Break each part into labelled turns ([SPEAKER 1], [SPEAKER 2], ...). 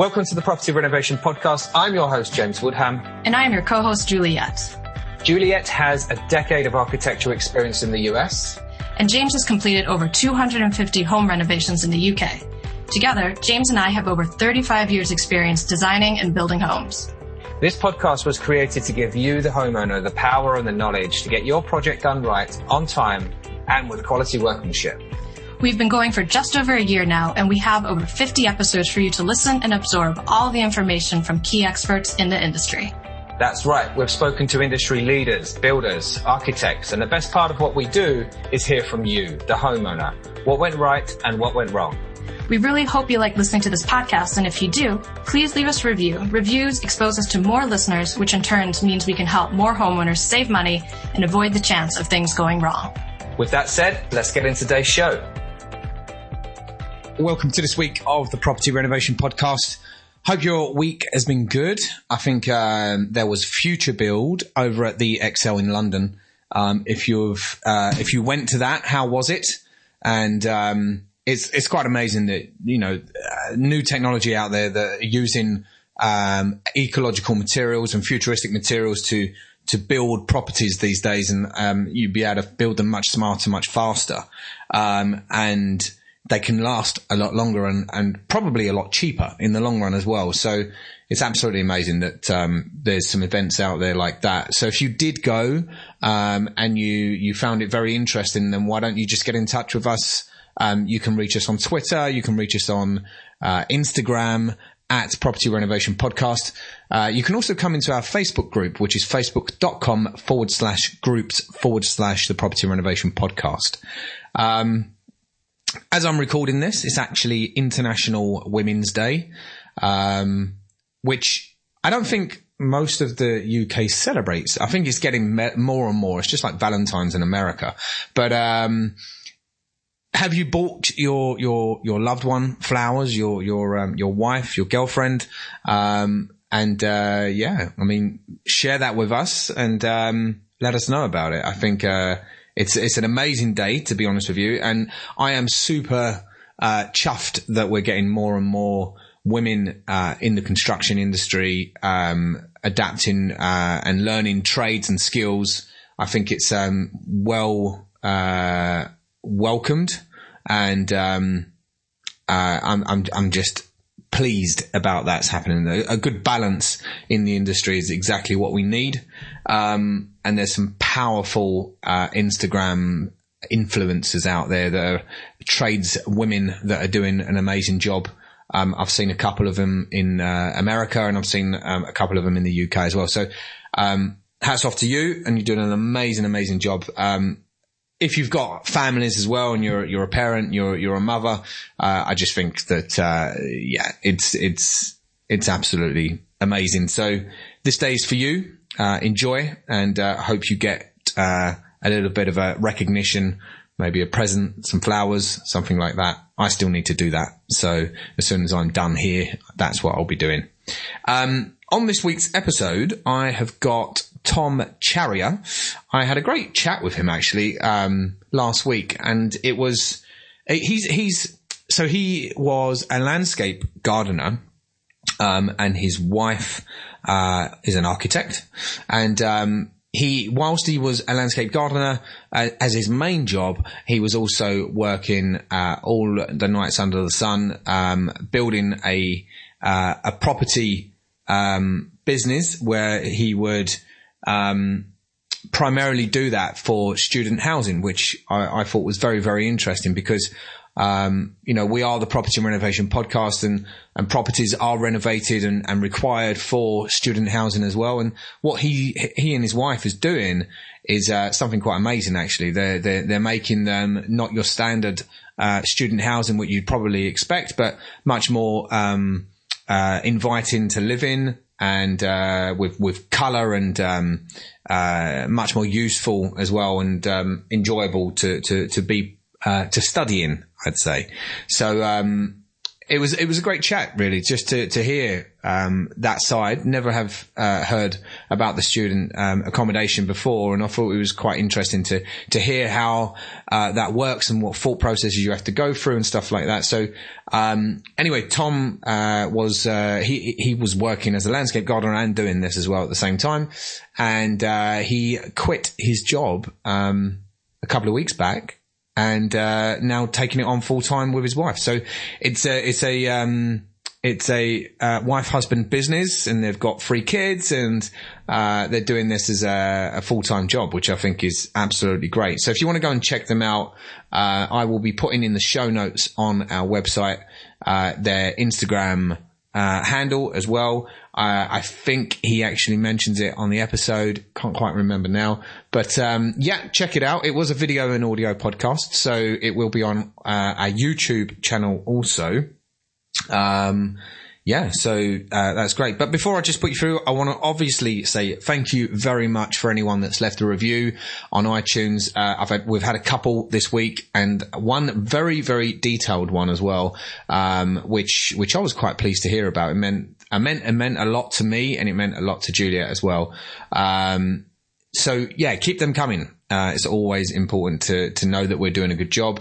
[SPEAKER 1] Welcome to the Property Renovation Podcast. I'm your host, James Woodham.
[SPEAKER 2] And I'm your co-host, Juliet.
[SPEAKER 1] Juliet has a decade of architectural experience in the US.
[SPEAKER 2] And James has completed over 250 home renovations in the UK. Together, James and I have over 35 years experience designing and building homes.
[SPEAKER 1] This podcast was created to give you, the homeowner, the power and the knowledge to get your project done right, on time, and with quality workmanship.
[SPEAKER 2] We've been going for just over a year now, and we have over 50 episodes for you to listen and absorb all the information from key experts in the industry.
[SPEAKER 1] That's right. We've spoken to industry leaders, builders, architects, and the best part of what we do is hear from you, the homeowner, what went right and what went wrong.
[SPEAKER 2] We really hope you like listening to this podcast, and if you do, please leave us a review. Reviews expose us to more listeners, which in turn means we can help more homeowners save money and avoid the chance of things going wrong.
[SPEAKER 1] With that said, let's get into today's show. Welcome to this week of the Property Renovation Podcast. Hope your week has been good. I think um, there was Future Build over at the Excel in London. Um, if you've uh, if you went to that, how was it? And um, it's it's quite amazing that you know uh, new technology out there that are using um, ecological materials and futuristic materials to to build properties these days, and um, you'd be able to build them much smarter, much faster, and they can last a lot longer and, and probably a lot cheaper in the long run as well. So it's absolutely amazing that um, there's some events out there like that. So if you did go um, and you you found it very interesting, then why don't you just get in touch with us? Um, you can reach us on Twitter. You can reach us on uh, Instagram at Property Renovation Podcast. Uh, you can also come into our Facebook group, which is facebook.com forward slash groups forward slash the Property Renovation Podcast. Um, as I'm recording this, it's actually International Women's Day, um, which I don't think most of the UK celebrates. I think it's getting me- more and more. It's just like Valentine's in America. But um, have you bought your your your loved one flowers? Your your um, your wife, your girlfriend? Um, and uh, yeah, I mean, share that with us and um, let us know about it. I think. Uh, it's it's an amazing day to be honest with you, and I am super uh, chuffed that we're getting more and more women uh, in the construction industry um, adapting uh, and learning trades and skills. I think it's um, well uh, welcomed, and um, uh, I'm I'm I'm just pleased about that's happening. A, good balance in the industry is exactly what we need. Um, and there's some powerful uh, Instagram influencers out there that are trades women that are doing an amazing job. Um, I've seen a couple of them in uh, America and I've seen um, a couple of them in the UK as well. So, um, hats off to you and you're doing an amazing, amazing job. Um, if you've got families as well and you're, you're a parent, you're, you're a mother, uh, I just think that, uh, yeah, it's, it's, it's absolutely amazing. So this day is for you. Uh, enjoy and, uh, hope you get, uh, a little bit of a recognition, maybe a present, some flowers, something like that. I still need to do that. So as soon as I'm done here, that's what I'll be doing. Um, on this week's episode, I have got Tom Charrier. I had a great chat with him actually um, last week, and it was he's he's so he was a landscape gardener, um, and his wife uh, is an architect, and um, he, whilst he was a landscape gardener uh, as his main job, he was also working uh, all the nights under the sun, um, building a uh, a property um, business where he would um, primarily do that for student housing, which I, I thought was very, very interesting because, um, you know, we are the property and renovation podcast and, and properties are renovated and, and required for student housing as well. And what he, he and his wife is doing is, uh, something quite amazing actually. They're, they're, they're making them not your standard, uh, student housing, what you'd probably expect, but much more, um, uh, inviting to live in, and uh, with with color and um, uh, much more useful as well and um, enjoyable to to to be uh, to study in. I'd say so. Um, it was it was a great chat, really, just to to hear um, that side. Never have uh, heard about the student um, accommodation before, and I thought it was quite interesting to to hear how uh, that works and what thought processes you have to go through and stuff like that. So um, anyway, Tom uh, was uh, he he was working as a landscape gardener and doing this as well at the same time, and uh, he quit his job um, a couple of weeks back and uh, now taking it on full time with his wife. So it's a it's a um, it's a uh, wife husband business, and they've got three kids, and uh, they're doing this as a, a full time job, which I think is absolutely great. So if you want to go and check them out, uh, I will be putting in the show notes on our website uh, their Instagram uh, handle as well. Uh, I think he actually mentions it on the episode. Can't quite remember now, but um, yeah, check it out. It was a video and audio podcast, so it will be on uh, our YouTube channel also. Um, yeah, so uh, that's great. But before I just put you through, I want to obviously say thank you very much for anyone that's left a review on iTunes. Uh, I've had, we've had a couple this week, and one very very detailed one as well, um, which which I was quite pleased to hear about. It meant it meant it meant a lot to me, and it meant a lot to Juliet as well. Um, so yeah, keep them coming. Uh, it's always important to to know that we're doing a good job.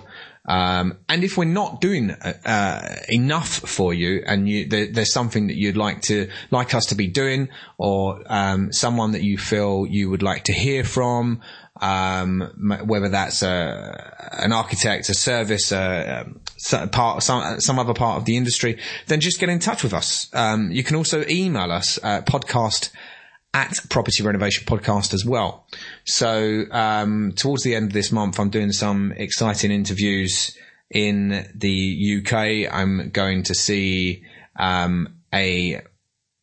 [SPEAKER 1] Um, and if we're not doing uh, enough for you, and you, there, there's something that you'd like to like us to be doing, or um, someone that you feel you would like to hear from, um, whether that's a, an architect, a service, a, a part, some, some other part of the industry, then just get in touch with us. Um, you can also email us at podcast at Property Renovation Podcast as well. So um, towards the end of this month, I'm doing some exciting interviews in the UK. I'm going to see um, a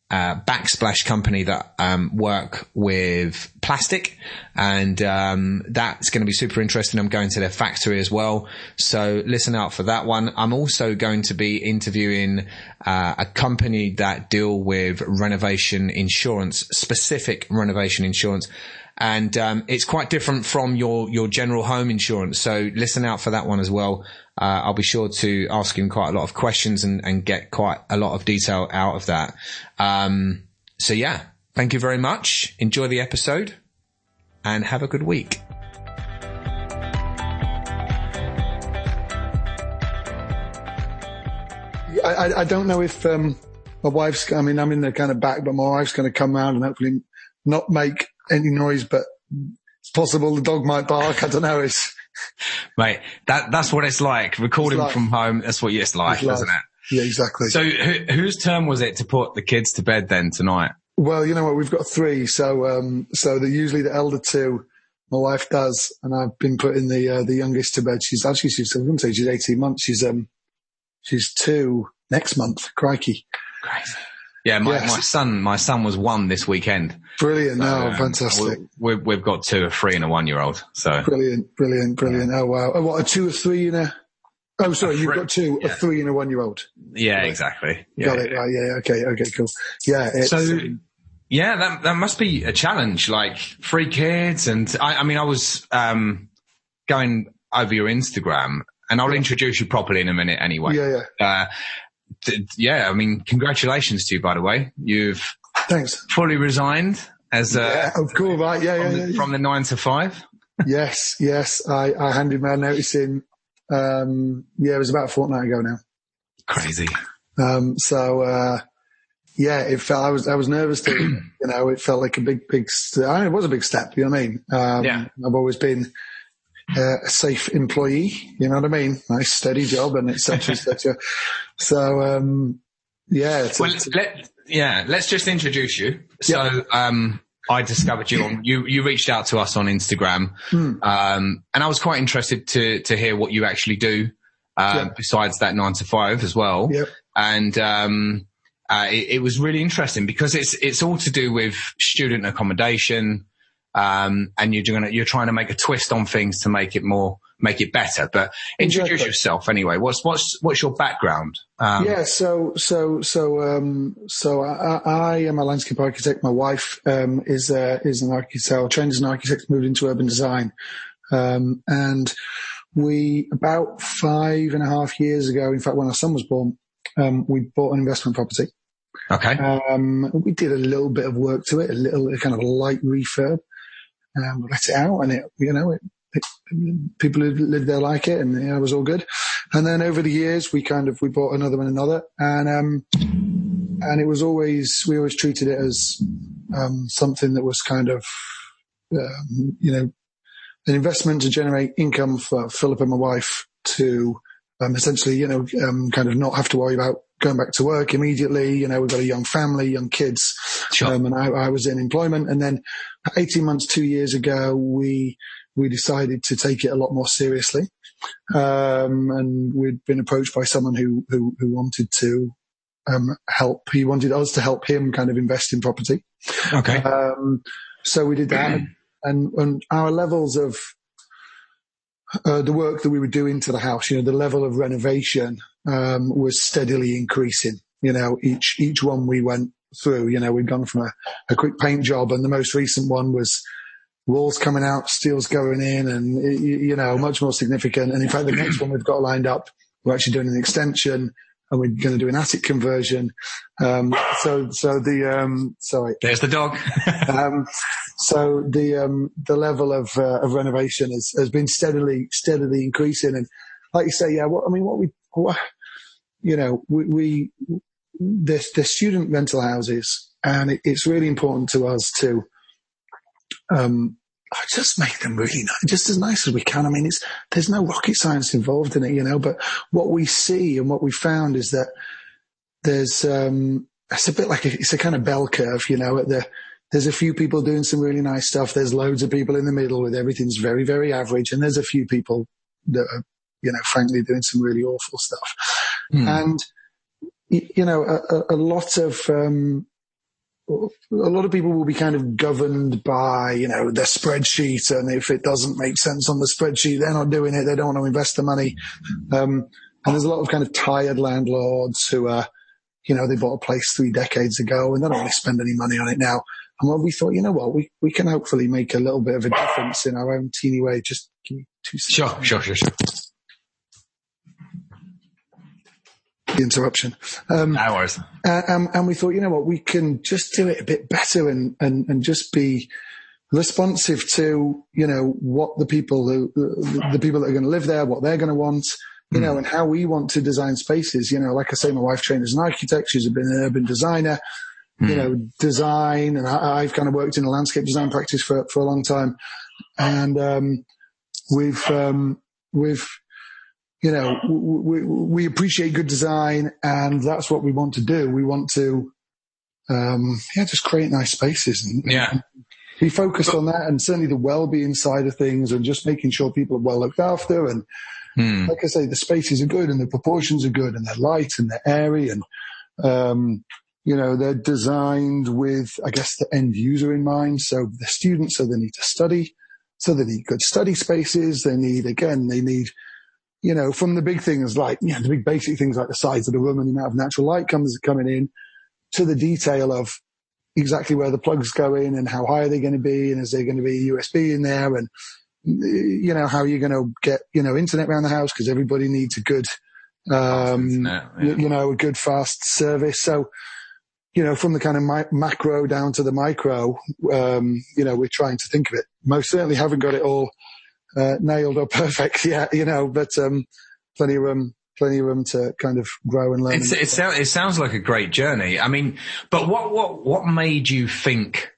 [SPEAKER 1] uh, backsplash company that um, work with plastic, and um, that's going to be super interesting. I'm going to their factory as well, so listen out for that one. I'm also going to be interviewing uh, a company that deal with renovation insurance, specific renovation insurance and um, it's quite different from your your general home insurance. So listen out for that one as well. Uh, I'll be sure to ask him quite a lot of questions and, and get quite a lot of detail out of that. Um, so yeah, thank you very much. Enjoy the episode and have a good week.
[SPEAKER 3] I, I don't know if um, my wife's. I mean, I'm in the kind of back, but my wife's going to come round and hopefully not make any noise. But it's possible the dog might bark. I don't know. It's
[SPEAKER 1] Mate, that that's what it's like. Recording it's from home, that's what it's like, it's isn't it?
[SPEAKER 3] Yeah, exactly.
[SPEAKER 1] So, who, whose turn was it to put the kids to bed then tonight?
[SPEAKER 3] Well, you know what? We've got three, so um, so they're usually the elder two. My wife does, and I've been putting the uh, the youngest to bed. She's actually she's I wouldn't say she's eighteen months. She's um she's two next month. Crikey.
[SPEAKER 1] Crazy. Yeah, my, yes. my son, my son was one this weekend.
[SPEAKER 3] Brilliant. So, no, um,
[SPEAKER 1] fantastic. We, have we, got two, a three and a one year old. So
[SPEAKER 3] brilliant, brilliant, brilliant. Oh wow. Oh, what a two, a three and a, Oh, sorry, you've got two, yeah. a three and a one year old.
[SPEAKER 1] Yeah, exactly. Yeah,
[SPEAKER 3] got it. Right. Yeah. Okay. Okay. Cool. Yeah.
[SPEAKER 1] so, um, yeah, that, that must be a challenge. Like three kids. And I, I mean, I was, um, going over your Instagram and I'll introduce you properly in a minute anyway.
[SPEAKER 3] Yeah. Yeah. Uh,
[SPEAKER 1] yeah, I mean, congratulations to you, by the way. You've
[SPEAKER 3] thanks
[SPEAKER 1] fully resigned as uh,
[SPEAKER 3] yeah, of course, right? Yeah,
[SPEAKER 1] from,
[SPEAKER 3] yeah,
[SPEAKER 1] the,
[SPEAKER 3] yeah,
[SPEAKER 1] from the nine to five.
[SPEAKER 3] yes, yes. I, I handed my notice in. Um, yeah, it was about a fortnight ago now.
[SPEAKER 1] Crazy.
[SPEAKER 3] Um, so, uh, yeah, it felt, I was, I was nervous to, you know, it felt like a big, big, st- it was a big step, you know what I mean? Um,
[SPEAKER 1] yeah.
[SPEAKER 3] I've always been, uh, a safe employee. You know what I mean? Nice steady job and etc. etc. So um, yeah.
[SPEAKER 1] It's, well, it's, let, yeah. Let's just introduce you. So yeah. um, I discovered you on you. You reached out to us on Instagram, hmm. um, and I was quite interested to to hear what you actually do uh, yeah. besides that nine to five as well.
[SPEAKER 3] Yep.
[SPEAKER 1] And um, uh, it, it was really interesting because it's it's all to do with student accommodation um, and you're going you're trying to make a twist on things to make it more, make it better. But introduce exactly. yourself anyway. What's, what's, what's your background?
[SPEAKER 3] Um, yeah. So, so, so, um, so I, I, am a landscape architect. My wife, um, is, uh, is an architect, trained as an architect, moved into urban design. Um, and we, about five and a half years ago, in fact, when our son was born, um, we bought an investment property.
[SPEAKER 1] Okay.
[SPEAKER 3] Um, we did a little bit of work to it, a little a kind of a light refurb. Um, let it out, and it, you know, it, people who lived there like it, and you know, it was all good. And then over the years, we kind of we bought another and another, and um, and it was always we always treated it as um, something that was kind of um, you know an investment to generate income for Philip and my wife to um, essentially, you know, um, kind of not have to worry about going back to work immediately. You know, we've got a young family, young kids,
[SPEAKER 1] Sure.
[SPEAKER 3] um, and I, I was in employment. And then 18 months, two years ago, we, we decided to take it a lot more seriously. Um, and we'd been approached by someone who, who, who wanted to, um, help. He wanted us to help him kind of invest in property.
[SPEAKER 1] Okay.
[SPEAKER 3] Um, so we did that, and, and our levels of uh, the work that we were doing to the house, you know, the level of renovation um, was steadily increasing. You know, each each one we went through, you know, we'd gone from a, a quick paint job, and the most recent one was walls coming out, steels going in, and you know, much more significant. And in fact, the next one we've got lined up, we're actually doing an extension, and we're going to do an attic conversion. Um, so, so the um, sorry,
[SPEAKER 1] There's the dog.
[SPEAKER 3] um, so the um, the level of uh, of renovation has, has been steadily steadily increasing, and like you say, yeah. What I mean, what we, what, you know, we, we the the student rental houses, and it, it's really important to us to um, just make them really nice, just as nice as we can. I mean, it's there's no rocket science involved in it, you know. But what we see and what we found is that there's um, it's a bit like a, it's a kind of bell curve, you know. At the there's a few people doing some really nice stuff. There's loads of people in the middle with everything's very very average, and there's a few people that are, you know, frankly doing some really awful stuff.
[SPEAKER 1] Hmm.
[SPEAKER 3] And you know, a, a- a lot of um, a lot of people will be kind of governed by, you know, their spreadsheet. And if it doesn't make sense on the spreadsheet, they're not doing it. They don't want to invest the money. Um, and there's a lot of kind of tired landlords who are, you know, they bought a place three decades ago and they don't want to spend any money on it now. And when we thought, you know what, we, we can hopefully make a little bit of a difference in our own teeny way. Just give me two seconds.
[SPEAKER 1] Sure, sure, sure, sure.
[SPEAKER 3] The interruption. Um,
[SPEAKER 1] No worries.
[SPEAKER 3] Uh, um, and we thought, you know what, we can just do it a bit better and, and, and just be responsive to, you know, what the people who, the, the people that are going to live there, what they're going to want, you know, and how we want to design spaces. You know, like I say, my wife trained as an architect. She's been an urban designer, you know, design. And I, I've kind of worked in a landscape design practice for, for a long time. And, um, we've, um, we've, you know, we, we appreciate good design and that's what we want to do. We want to, um, yeah, just create nice spaces and
[SPEAKER 1] Yeah.
[SPEAKER 3] be focused on that and certainly the well-being side of things and just making sure people are well looked after. And
[SPEAKER 1] Hmm.
[SPEAKER 3] like I say, the spaces are good and the proportions are good and they're light and they're airy and, um, you know, they're designed with, I guess, the end user in mind. So the students, so they need to study. So they need good study spaces. They need, again, they need, you know, from the big things like, you know, the big basic things like the size of the room and the amount of natural light comes coming in to the detail of exactly where the plugs go in and how high are they going to be and is there going to be USB in there and, you know, how are you're going to get, you know, internet around the house because everybody needs a good, um,
[SPEAKER 1] internet, yeah.
[SPEAKER 3] you, you know, a good fast service. So, you know, from the kind of mi- macro down to the micro, um, you know, we're trying to think of it. Most certainly haven't got it all uh, nailed or perfect yet, you know, but um, plenty of room, plenty of room to kind of grow and learn.
[SPEAKER 1] It's, it, it sounds like a great journey. I mean, but what, what, what made you think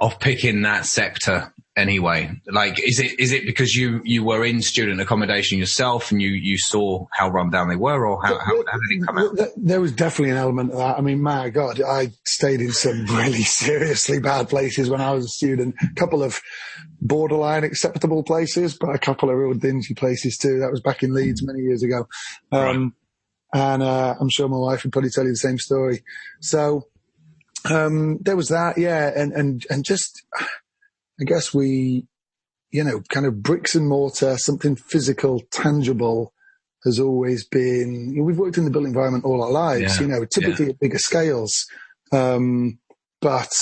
[SPEAKER 1] of picking that sector anyway? Like, is it, is it because you, you were in student accommodation yourself and you, you saw how run down they were or how, how, how did it come out?
[SPEAKER 3] There was definitely an element of that. I mean, my God, I stayed in some really seriously bad places when I was a student. A couple of borderline acceptable places, but a couple of real dingy places too. That was back in Leeds many years ago. Um, and, uh, I'm sure my wife would probably tell you the same story. So, um, there was that, yeah. And, and, and just, I guess we, you know, kind of bricks and mortar, something physical, tangible has always been, you know, we've worked in the built environment all our lives,
[SPEAKER 1] Yeah,
[SPEAKER 3] you know, typically at bigger scales. Um, but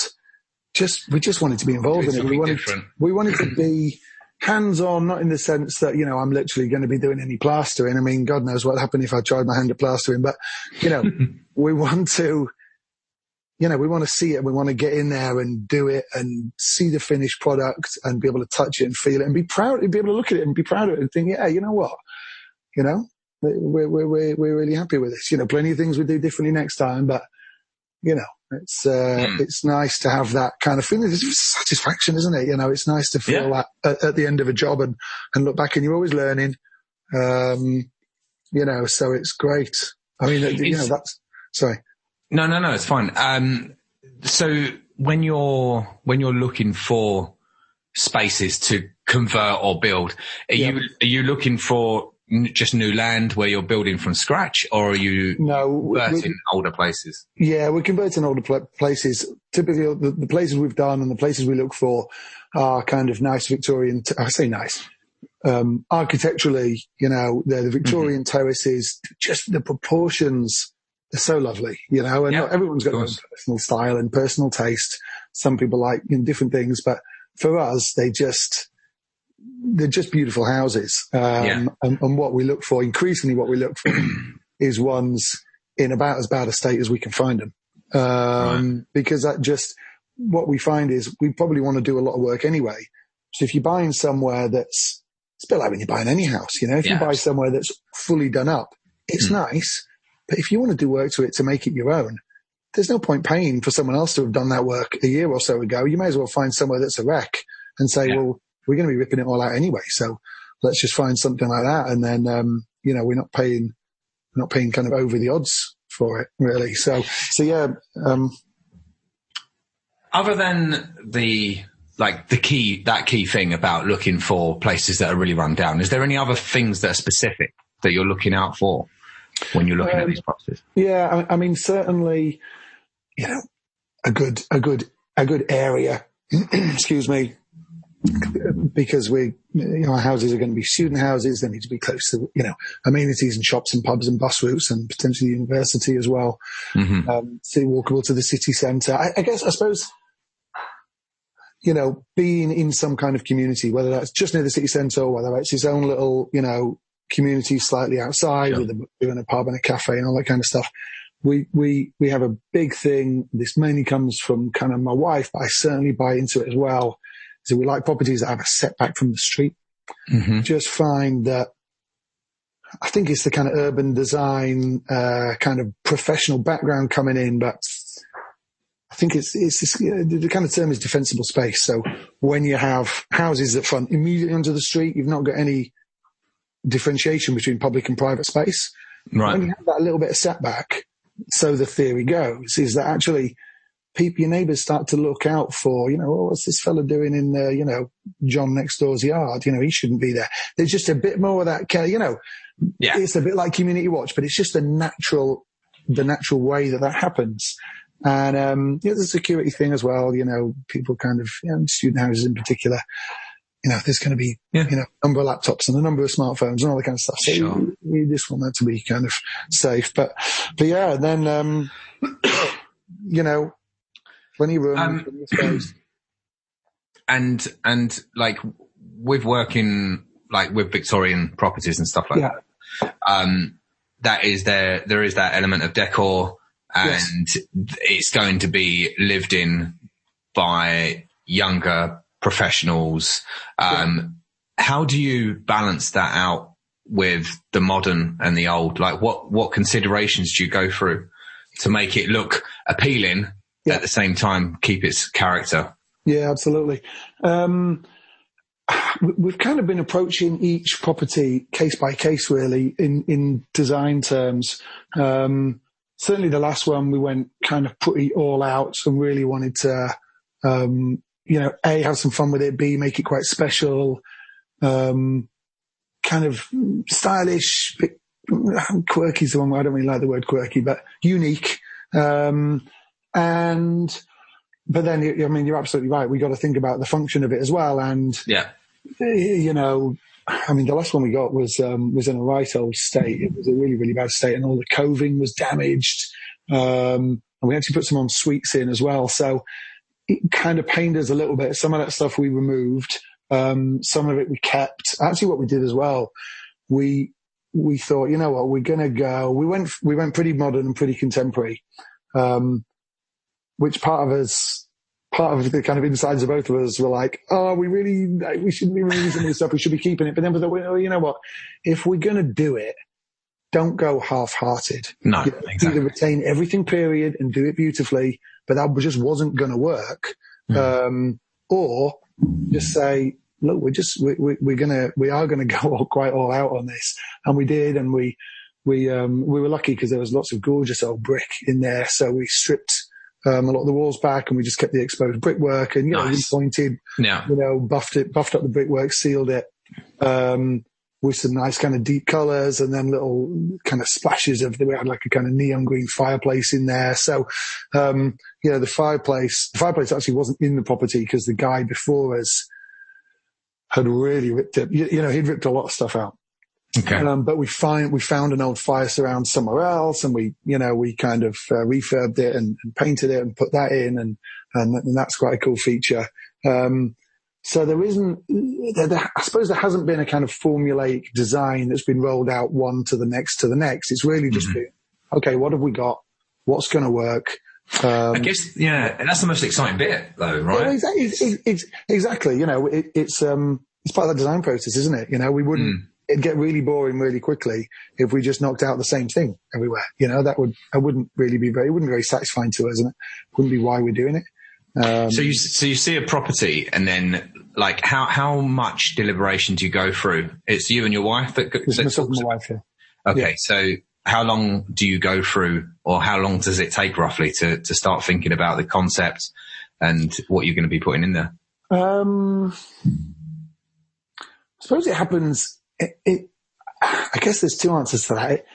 [SPEAKER 3] just, we just wanted to be involved in it. We wanted,
[SPEAKER 1] different.
[SPEAKER 3] we wanted to be, hands on, not in the sense that, you know, I'm literally going to be doing any plastering. I mean, God knows what happened if I tried my hand at plastering, but, you know, we want to, you know, we want to see it. We want to get in there and do it and see the finished product and be able to touch it and feel it and be proud, and be able to look at it and be proud of it and think, yeah, you know what? You know, we're, we're, we're, we're really happy with this. You know, plenty of things we do differently next time, but you know, it's, uh, mm. it's nice to have that kind of feeling. It's satisfaction, isn't it? You know, it's nice to feel yeah. that at, at, the end of a job and, and look back and you're always learning. Um, you know, so it's great. I mean, it's, you know, that's, sorry.
[SPEAKER 1] No, no, no, it's fine. Um, so when you're, when you're looking for spaces to convert or build, are yeah. you, are you looking for just new land where you're building from scratch, or are you no, converting older places?
[SPEAKER 3] Yeah, we're converting older pl- places. Typically, the, the, places we've done and the places we look for are kind of nice Victorian. T- I say nice. Um, architecturally, you know, the, the Victorian mm-hmm. terraces, just the proportions are so lovely, you know, and everyone's got their own personal style and personal taste. Some people like you know, different things, but for us, they just, they're just beautiful houses. Um, yeah. and, and, what we look for, increasingly what we look for is ones in about as bad a state as we can find them. Um, right. because that just, what we find is we probably want to do a lot of work anyway. So if you're buying somewhere that's, it's a bit like when you're buying any house, you know, if yeah. you buy somewhere that's fully done up, it's mm. nice. But if you want to do work to it to make it your own, there's no point paying for someone else to have done that work a year or so ago. You may as well find somewhere that's a wreck and say, yeah. well, we're going to be ripping it all out anyway. So let's just find something like that. And then, um, you know, we're not paying, we're not paying kind of over the odds for it really. So, so yeah, um,
[SPEAKER 1] other than the, like the key, that key thing about looking for places that are really run down, is there any other things that are specific that you're looking out for when you're looking um, at these properties?
[SPEAKER 3] Yeah. I, I mean, certainly, you know, a good, a good, a good area, excuse me, because we, you know, our houses are going to be student houses. They need to be close to, you know, amenities and shops and pubs and bus routes and potentially university as well. Mm-hmm. Um, so walkable to the city centre. I, I, guess, I suppose, you know, being in some kind of community, whether that's just near the city centre or whether it's its own little, you know, community slightly outside yeah. with a, with a pub and a cafe and all that kind of stuff. We, we, we have a big thing. This mainly comes from kind of my wife, but I certainly buy into it as well so we like properties that have a setback from the street. Mm-hmm. Just find that I think it's the kind of urban design, uh, kind of professional background coming in, but I think it's, it's this, you know, the kind of term is defensible space. So when you have houses that front immediately onto the street, you've not got any differentiation between public and private space. Right. When you have that little bit of setback, so the theory goes, is that actually people, your neighbours start to look out for, you know, oh, what's this fella doing in, the, you know, John next door's yard? You know, he shouldn't be there. There's just a bit more of that of, you know, yeah. it's a bit like community watch, but it's just the natural, the natural way that that happens. And, um, you know, the security thing as well, you know, people kind of, you know, student houses in particular, you know, there's going to be, yeah. you know, number of laptops and a number of smartphones and all that kind of stuff. So sure. you, you just want that to be kind of safe. But, but yeah, then, um, you know, Plenty of room, um, plenty of space.
[SPEAKER 1] And and like with working like with Victorian properties and stuff like yeah. that, um, that is there. There is that element of decor, and yes. it's going to be lived in by younger professionals. Um, yeah. How do you balance that out with the modern and the old? Like, what what considerations do you go through to make it look appealing yeah. at the same time keep its character.
[SPEAKER 3] Yeah, absolutely. Um, we've kind of been approaching each property case by case, really, in, in design terms. Um, certainly the last one, we went kind of pretty all out and really wanted to, um, you know, A, have some fun with it, B, make it quite special, um, kind of stylish, quirky is the one I don't really like the word quirky, but unique. Um, and, but then, I mean, you're absolutely right. We got to think about the function of it as well. And,
[SPEAKER 1] yeah,
[SPEAKER 3] you know, I mean, the last one we got was, um, was in a right old state. It was a really, really bad state and all the coving was damaged. Um, and we actually put some en suites in as well. So kind of pained us a little bit. Some of that stuff we removed. Um, some of it we kept. Actually, what we did as well, we we thought, you know what, we're going to go. We went we went pretty modern and pretty contemporary, um, which part of us. Part of the kind of insides of both of us were like, oh, we really, we shouldn't be releasing this stuff. We should be keeping it. But then we thought, well, you know what? If we're going to do it, don't go half-hearted.
[SPEAKER 1] No,
[SPEAKER 3] You know,
[SPEAKER 1] exactly.
[SPEAKER 3] Either retain everything period and do it beautifully, but that just wasn't going to work. Um, or just say, look, we're just, we, we, we're going to, we are going to go all, quite all out on this. And we did. And we, we, um, we were lucky because there was lots of gorgeous old brick in there. So we stripped, um, a lot of the walls back and we just kept the exposed brickwork and, you know,
[SPEAKER 1] Nice.
[SPEAKER 3] pointed,
[SPEAKER 1] Yeah.
[SPEAKER 3] you know, buffed it, buffed up the brickwork, sealed it, um, with some nice kind of deep colors and then little kind of splashes of, the, we had like a kind of neon green fireplace in there. So, um, you know, the fireplace, the fireplace actually wasn't in the property because the guy before us had really ripped it. You, you know, he'd ripped a lot of stuff out.
[SPEAKER 1] Okay.
[SPEAKER 3] Um, but we find we found an old fire surround somewhere else, and we you know we kind of uh, refurbed it and, and painted it and put that in, and and, and that's quite a cool feature. Um, so there isn't, there, I suppose there hasn't been a kind of formulaic design that's been rolled out one to the next to the next. It's really just been okay. What have we got? What's going to work? Um,
[SPEAKER 1] I guess, yeah, and that's the most exciting bit, though, right?
[SPEAKER 3] exactly, it's, it's, exactly. You know, it, it's um, it's part of the design process, isn't it? You know, we wouldn't. It'd get really boring really quickly if we just knocked out the same thing everywhere. You know, that would I wouldn't really be very. It wouldn't be very satisfying to us, and it wouldn't be why we're doing it. Um,
[SPEAKER 1] So you so you see a property, and then like how how much deliberation do you go through? It's you and your wife that.
[SPEAKER 3] it's
[SPEAKER 1] that
[SPEAKER 3] myself and my wife here.
[SPEAKER 1] okay, so how long do you go through, or how long does it take roughly to to start thinking about the concept and what you're going to be putting in there?
[SPEAKER 3] Um, I suppose it happens. It, it, I guess there's two answers to that. It,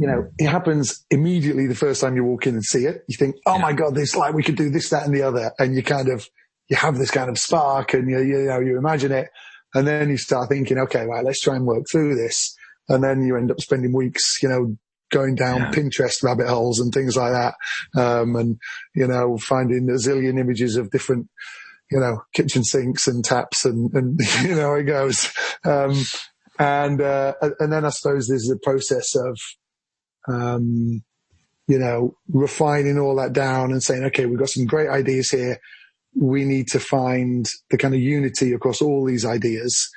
[SPEAKER 3] you know, it happens immediately the first time you walk in and see it. You think, "Oh my god, this like we could do this, that, and the other," and you kind of you have this kind of spark, and you you know you imagine it, and then you start thinking, "Okay, right, let's try and work through this," and then you end up spending weeks, you know. Going down
[SPEAKER 1] Yeah.
[SPEAKER 3] Pinterest rabbit holes and things like that, um, and you know, finding a zillion images of different you know, kitchen sinks and taps and, and you know, it goes. Um, and, uh, and then I suppose there's the process of, um, you know, refining all that down and saying, okay, we've got some great ideas here. We need to find the kind of unity across all these ideas,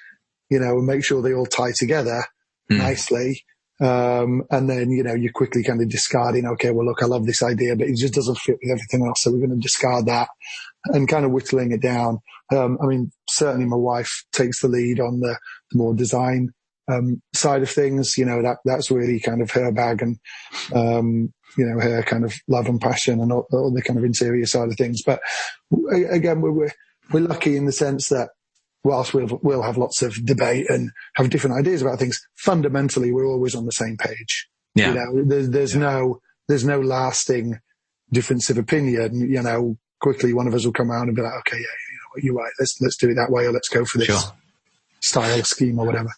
[SPEAKER 3] you know, and make sure they all tie together
[SPEAKER 1] Hmm.
[SPEAKER 3] nicely. Um, and then, you know, you're quickly kind of discarding, okay, well, look, I love this idea, but it just doesn't fit with everything else. So we're going to discard that and kind of whittling it down. Um, I mean, certainly my wife takes the lead on the, the more design, um, side of things. You know, that, that's really kind of her bag and, um, you know, her kind of love and passion and all, all the kind of interior side of things. But again, we're, we're, we're lucky in the sense that whilst we'll, we'll have lots of debate and have different ideas about things, fundamentally we're always on the same page.
[SPEAKER 1] Yeah.
[SPEAKER 3] You know, there's, there's no, there's no lasting difference of opinion. You know, quickly one of us will come around and be like, okay, yeah, you know what, you're right. Let's, let's do it that way or let's go for this
[SPEAKER 1] Sure.
[SPEAKER 3] style scheme or whatever.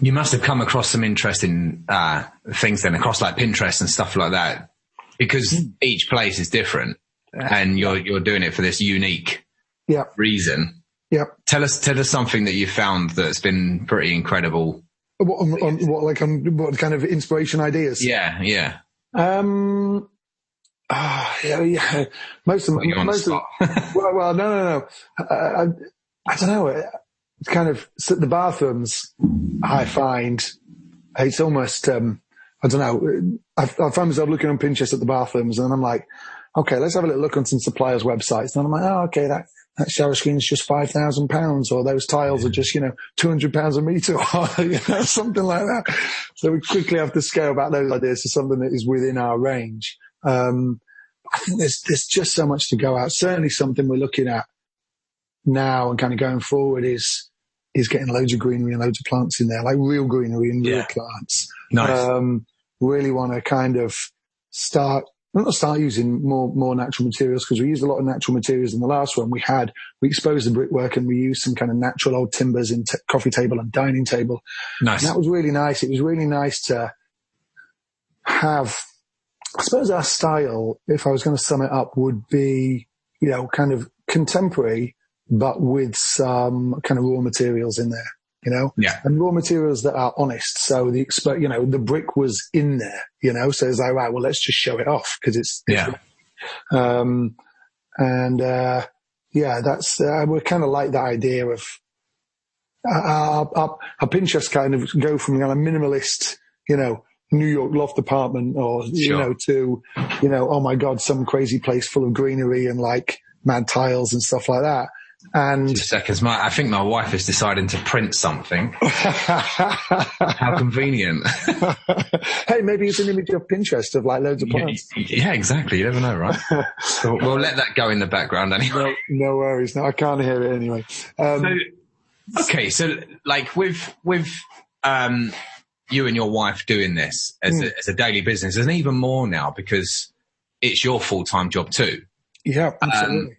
[SPEAKER 1] You must have come across some interesting uh, things then across like Pinterest and stuff like that, because
[SPEAKER 3] Hmm.
[SPEAKER 1] each place is different, and you're you're doing it for this unique
[SPEAKER 3] Yeah.
[SPEAKER 1] reason.
[SPEAKER 3] Yeah.
[SPEAKER 1] Tell us tell us something that you found that's been pretty incredible.
[SPEAKER 3] What, on, on, what like on what kind of inspiration ideas?
[SPEAKER 1] Yeah, yeah.
[SPEAKER 3] Um, ah, yeah, yeah. Most of
[SPEAKER 1] the
[SPEAKER 3] most of, well, well, no, no, no. I, I, I don't know. It's kind of the bathrooms. I find it's almost. Um, I don't know. I, I find myself looking on Pinterest at the bathrooms, and I'm like, okay, let's have a little look on some suppliers' websites. And I'm like, oh, okay, that that shower screen is just five thousand pounds, or those tiles are just you know two hundred pounds a meter, or you know something like that. So we quickly have to scale back those ideas to something that is within our range. Um, I think there's there's just so much to go out. Certainly, something we're looking at now and kind of going forward is is getting loads of greenery and loads of plants in there, like real greenery and real
[SPEAKER 1] Yeah.
[SPEAKER 3] plants.
[SPEAKER 1] nice.
[SPEAKER 3] Um, really want to kind of start, well, to start using more, more natural materials because we used a lot of natural materials in the last one. We had, we exposed the brickwork and we used some kind of natural old timbers in t- coffee table and dining table.
[SPEAKER 1] nice.
[SPEAKER 3] And that was really nice. It was really nice to have, I suppose our style, if I was going to sum it up, would be, you know, kind of contemporary, but with some kind of raw materials in there, you know?
[SPEAKER 1] Yeah.
[SPEAKER 3] And raw materials that are honest. So the, expo- you know, the brick was in there, you know? So it's like, right, well, let's just show it off because it's,
[SPEAKER 1] Yeah.
[SPEAKER 3] um, and, uh, yeah, that's, uh, we're kind of like that idea of, uh, our, our, our Pinterest kind of go from kind of minimalist, you know, New York loft apartment or, you know, to, you know, oh my God, some crazy place full of greenery and like mad tiles and stuff like that. And
[SPEAKER 1] Two seconds. My, I think my wife is deciding to print something. How convenient.
[SPEAKER 3] hey, maybe it's an image of Pinterest of like loads of
[SPEAKER 1] yeah,
[SPEAKER 3] plants.
[SPEAKER 1] yeah, exactly. You never know, right? So we'll let that go in the background anyway.
[SPEAKER 3] No, no worries. No, I can't hear it anyway. Um,
[SPEAKER 1] So, okay, so like with with um, you and your wife doing this as, a, as a daily business, and even more now because it's your full time job too.
[SPEAKER 3] yeah,
[SPEAKER 1] um,
[SPEAKER 3] absolutely.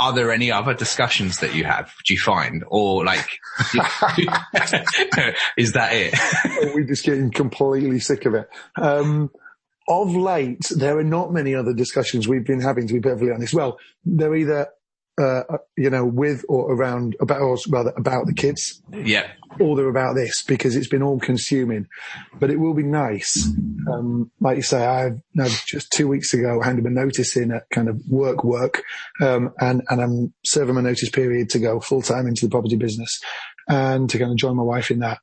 [SPEAKER 1] Are there any other discussions that you have? Do you find, or like, is that it?
[SPEAKER 3] We're just getting completely sick of it. Um, of late, there are not many other discussions we've been having, to be perfectly honest. Well, they're either, uh, you know, with or around about, or rather about the kids,
[SPEAKER 1] yeah,
[SPEAKER 3] or they're about this because it's been all consuming. But it will be nice. Um, like you say, I've now just two weeks ago handed a notice in at kind of work work, um, and, and I'm serving my notice period to go full time into the property business and to kind of join my wife in that.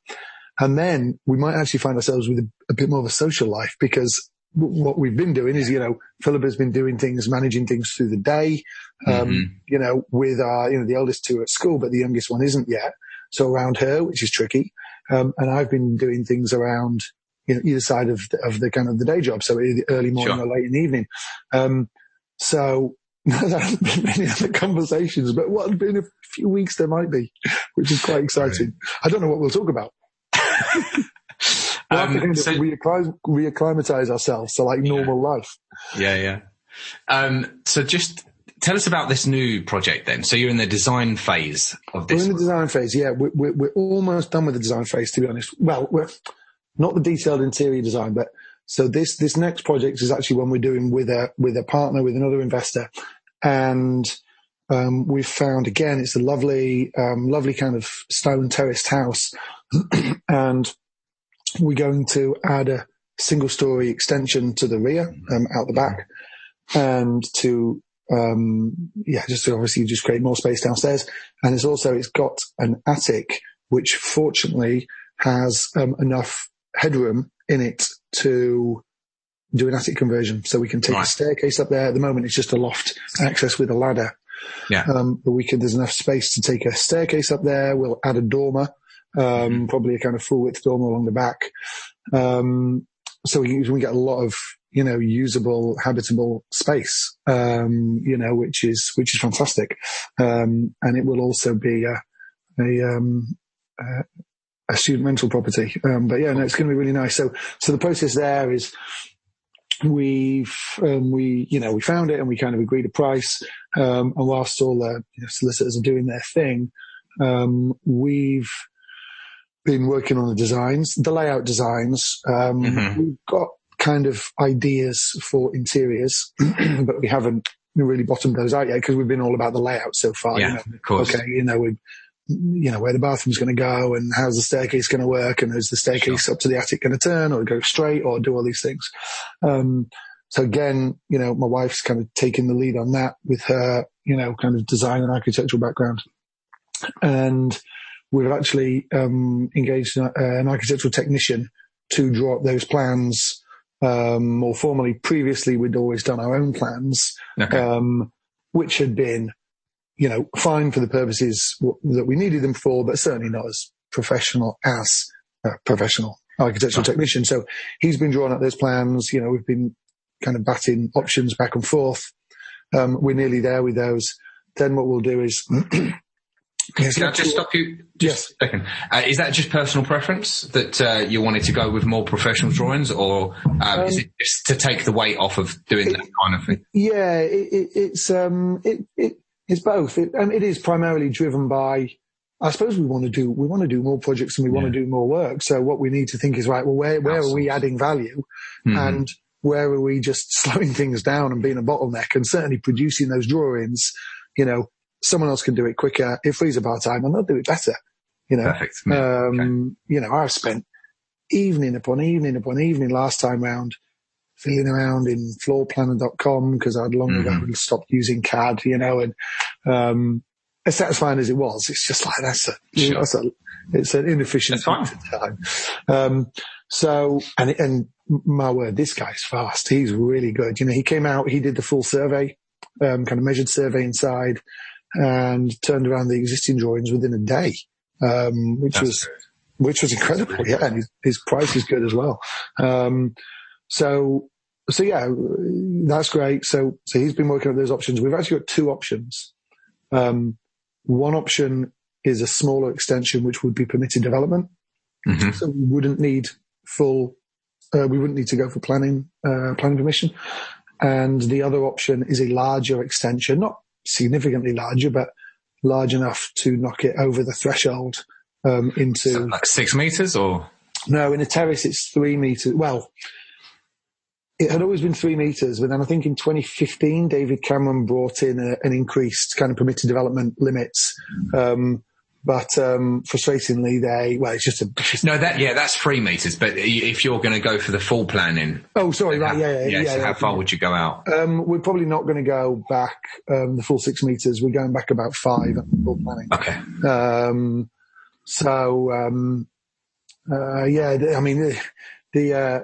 [SPEAKER 3] And then we might actually find ourselves with a, a bit more of a social life because what we've been doing is, you know, Philip has been doing things, managing things through the day, um,
[SPEAKER 1] Mhm.
[SPEAKER 3] you know, with our, you know, the eldest two at school, but the youngest one isn't yet. So around her, which is tricky. Um, and I've been doing things around, you know, either side of the, of the kind of the day job. So early morning
[SPEAKER 1] Sure.
[SPEAKER 3] or late in the evening. Um, so there haven't been many other conversations, but what had been a few weeks there might be, which is quite exciting. I don't know what we'll talk about. We'll have to
[SPEAKER 1] Um, so-
[SPEAKER 3] reacclim- reacclimatize ourselves to like normal life.
[SPEAKER 1] yeah, yeah. Um, so just tell us about this new project then. So you're in the design phase of this.
[SPEAKER 3] We're in the design phase. Yeah, we're, we're, we're almost done with the design phase, to be honest. Well, we're not the detailed interior design, but so this, this next project is actually one we're doing with a, with a partner, with another investor. And, um, we've found again, it's a lovely, um, lovely kind of stone terraced house. and we're going to add a single story extension to the rear, um, out the back and to, um, yeah, just to obviously just create more space downstairs. And it's also, it's got an attic, which fortunately has um, enough headroom in it to do an attic conversion. So we can take
[SPEAKER 1] Right.
[SPEAKER 3] a staircase up there. At the moment, it's just a loft access with a ladder.
[SPEAKER 1] Yeah.
[SPEAKER 3] Um, but we can, there's enough space to take a staircase up there. We'll add a dormer, um, probably a kind of full width dormer along the back. Um, so we, we get a lot of, you know, usable, habitable space, um, you know, which is, which is fantastic. Um, and it will also be a, a, um, a, a student rental property. Um, but yeah, no, it's going to be really nice. So, so the process there is we've, um, we, you know, we found it and we kind of agreed a price. Um, and whilst all the you know, solicitors are doing their thing, um, we've been working on the designs, the layout designs. Um,
[SPEAKER 1] Mhm.
[SPEAKER 3] we've got kind of ideas for interiors, but we haven't really bottomed those out yet because we've been all about the layout so far.
[SPEAKER 1] Yeah,
[SPEAKER 3] you know,
[SPEAKER 1] of course.
[SPEAKER 3] okay, you know, we, you know, where the bathroom's going to go and how's the staircase going to work and is the staircase up to the attic going to turn or go straight or do all these things. Um, so again, you know, my wife's kind of taking the lead on that with her, you know, kind of design and architectural background. And we've actually, um, engaged an, uh, an architectural technician to draw up those plans. Um, more formally, previously we'd always done our own plans
[SPEAKER 1] Okay.
[SPEAKER 3] um, which had been, you know, fine for the purposes w- that we needed them for, but certainly not as professional as a professional architectural technician. So he's been drawing up those plans. You know, we've been kind of batting options back and forth. Um, we're nearly there with those. Then what we'll do is,
[SPEAKER 1] Can I just stop you just a second? Uh, is that just personal preference that uh, you wanted to go with more professional drawings, or um, is it just to take the weight off of doing that kind of thing?
[SPEAKER 3] Yeah, it, it, it's um, it, it it's both. It, and it is primarily driven by. I suppose we want to do we want to do more projects and we want to do more work. So what we need to think is right. Well, where where are we adding value,
[SPEAKER 1] Mhm.
[SPEAKER 3] and where are we just slowing things down and being a bottleneck? And certainly producing those drawings, you know, someone else can do it quicker. It frees up our time and they'll do it better. You know,
[SPEAKER 1] Perfect.
[SPEAKER 3] Um,
[SPEAKER 1] okay.
[SPEAKER 3] you know, I've spent evening upon evening upon evening last time round feeling around in floorplanner.com because I'd long ago
[SPEAKER 1] Mhm.
[SPEAKER 3] stopped using CAD, you know, and, um, as satisfying as it was, it's just like, that's a,
[SPEAKER 1] Sure.
[SPEAKER 3] that's a it's an inefficient time. Um, so, and, and my word, this guy's fast. He's really good. You know, he came out, he did the full survey, um, kind of measured survey inside and turned around the existing drawings within a day, um, which
[SPEAKER 1] That's
[SPEAKER 3] was, which was incredible. Yeah. And his, his price is good as well. Um, so, so yeah, that's great. So, so he's been working on those options. We've actually got two options. Um, one option is a smaller extension, which would be permitted development.
[SPEAKER 1] Mhm.
[SPEAKER 3] So we wouldn't need full, uh, we wouldn't need to go for planning, uh, planning permission. And the other option is a larger extension, not significantly larger, but large enough to knock it over the threshold, um, into,
[SPEAKER 1] So like six meters or?
[SPEAKER 3] no, in a terrace, it's three meters. Well, it had always been three meters, but then I think in 2015, David Cameron brought in a, an increased kind of permitted development limits. Um, but um, frustratingly, they well, it's just a. it's
[SPEAKER 1] No, that yeah, that's three meters. But if you're going to go for the full planning,
[SPEAKER 3] oh, sorry, right, yeah, yeah, yeah.
[SPEAKER 1] so
[SPEAKER 3] yeah,
[SPEAKER 1] how far would you go out?
[SPEAKER 3] Um, we're probably not going to go back um, the full six meters. We're going back about five at full planning.
[SPEAKER 1] Okay,
[SPEAKER 3] Um, so, um, uh, yeah, the- I mean, the, the, uh,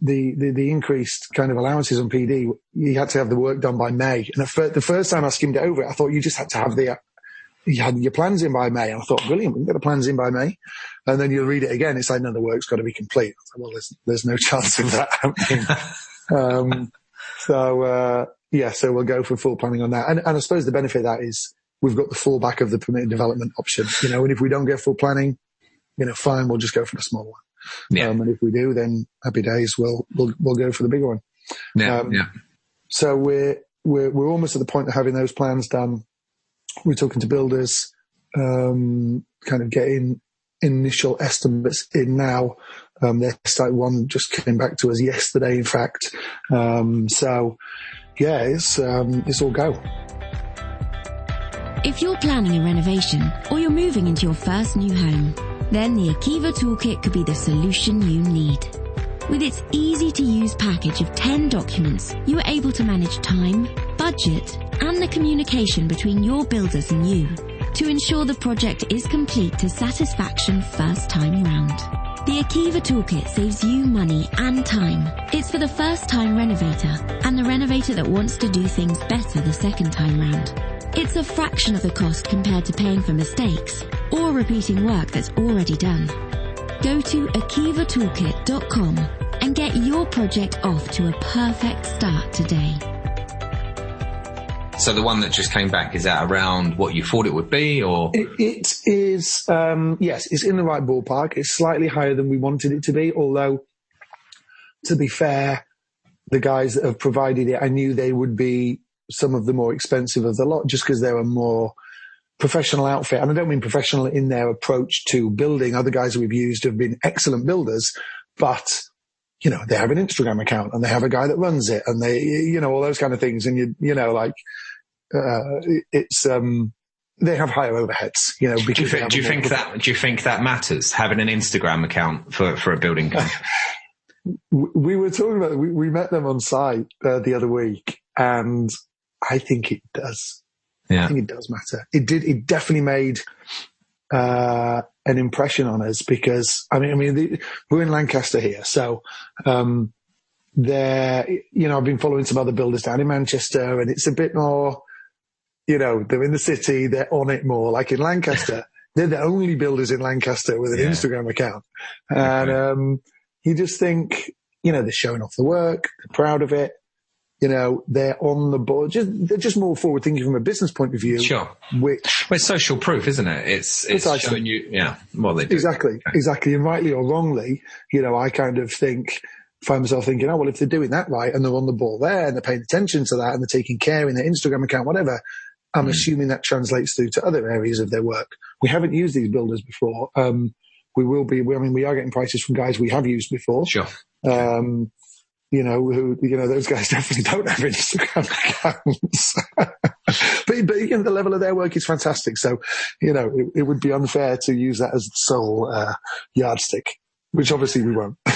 [SPEAKER 3] the, the, the increased kind of allowances on PD, you had to have the work done by May. And the, fir- the first time I skimmed it over it, I thought you just had to have the, you had your plans in by May. And I thought, brilliant, we can get the plans in by May. And then you'll read it again. It's like, no, the work's got to be complete. Thought, well, there's, there's no chance of that happening. um, so, uh, yeah, so we'll go for full planning on that. And, and I suppose the benefit of that is we've got the fallback of the permitted development option, you know, and if we don't get full planning, you know, fine, we'll just go for the small one.
[SPEAKER 1] yeah,
[SPEAKER 3] Um, and if we do, then happy days, we'll, we'll, we'll go for the bigger one.
[SPEAKER 1] yeah,
[SPEAKER 3] um,
[SPEAKER 1] yeah.
[SPEAKER 3] So we're, we're, we're almost at the point of having those plans done. We're talking to builders, um, kind of getting initial estimates in now. Um, their site one just came back to us yesterday, in fact. Um, so yeah, it's, um, it's all go.
[SPEAKER 4] If you're planning a renovation or you're moving into your first new home, then the Akiva Toolkit could be the solution you need. With its easy to use package of 10 documents, you are able to manage time, budget, and the communication between your builders and you to ensure the project is complete to satisfaction first time round. The Akiva Toolkit saves you money and time. It's for the first time renovator and the renovator that wants to do things better the second time round. It's a fraction of the cost compared to paying for mistakes or repeating work that's already done. Go to akivatoolkit.com and get your project off to a perfect start today.
[SPEAKER 1] So the one that just came back is that around what you thought it would be, or
[SPEAKER 3] It, it is, um, yes, it's in the right ballpark. It's slightly higher than we wanted it to be, although, to be fair, the guys that have provided it, I knew they would be some of the more expensive of the lot just because they're a more professional outfit. And I don't mean professional in their approach to building. Other guys we've used have been excellent builders, but you know, they have an Instagram account and they have a guy that runs it and they, you know, all those kind of things. And you, you know, like, uh, it's, um, they have higher overheads, you know,
[SPEAKER 1] do you, think, do you think that do you think that matters having an Instagram account for for a building company?
[SPEAKER 3] we were talking about we, we met them on site uh, the other week and i think it does i think it does matter. It did it definitely made uh an impression on us because i mean i mean the, we're in lancaster here. So um there you know i've been following some other builders down in manchester and it's a bit more you know they're in the city they're on it more. Like in lancaster they're the only builders in lancaster with an
[SPEAKER 1] Yeah.
[SPEAKER 3] instagram account. And um you just think, you know, they're showing off the work, they're proud of it, you know, they're on the board, just, they're just more forward thinking from a business point of view,
[SPEAKER 1] sure.
[SPEAKER 3] which
[SPEAKER 1] Well, it's social proof, isn't it? It's it's
[SPEAKER 3] Precisely.
[SPEAKER 1] showing you, yeah. Well, they do.
[SPEAKER 3] exactly, exactly, and rightly or wrongly, you know, I kind of think, find myself thinking, oh, well, if they're doing that right and they're on the ball there and they're paying attention to that and they're taking care in their Instagram account, whatever, I'm assuming that translates through to other areas of their work. We haven't used these builders before. Um, we will be, we, I mean, we are getting prices from guys we have used before.
[SPEAKER 1] Sure.
[SPEAKER 3] um, you know, who, you know, those guys definitely don't have Instagram accounts. but, but you know, the level of their work is fantastic. So, you know, it, it would be unfair to use that as the sole uh, yardstick, which obviously we won't.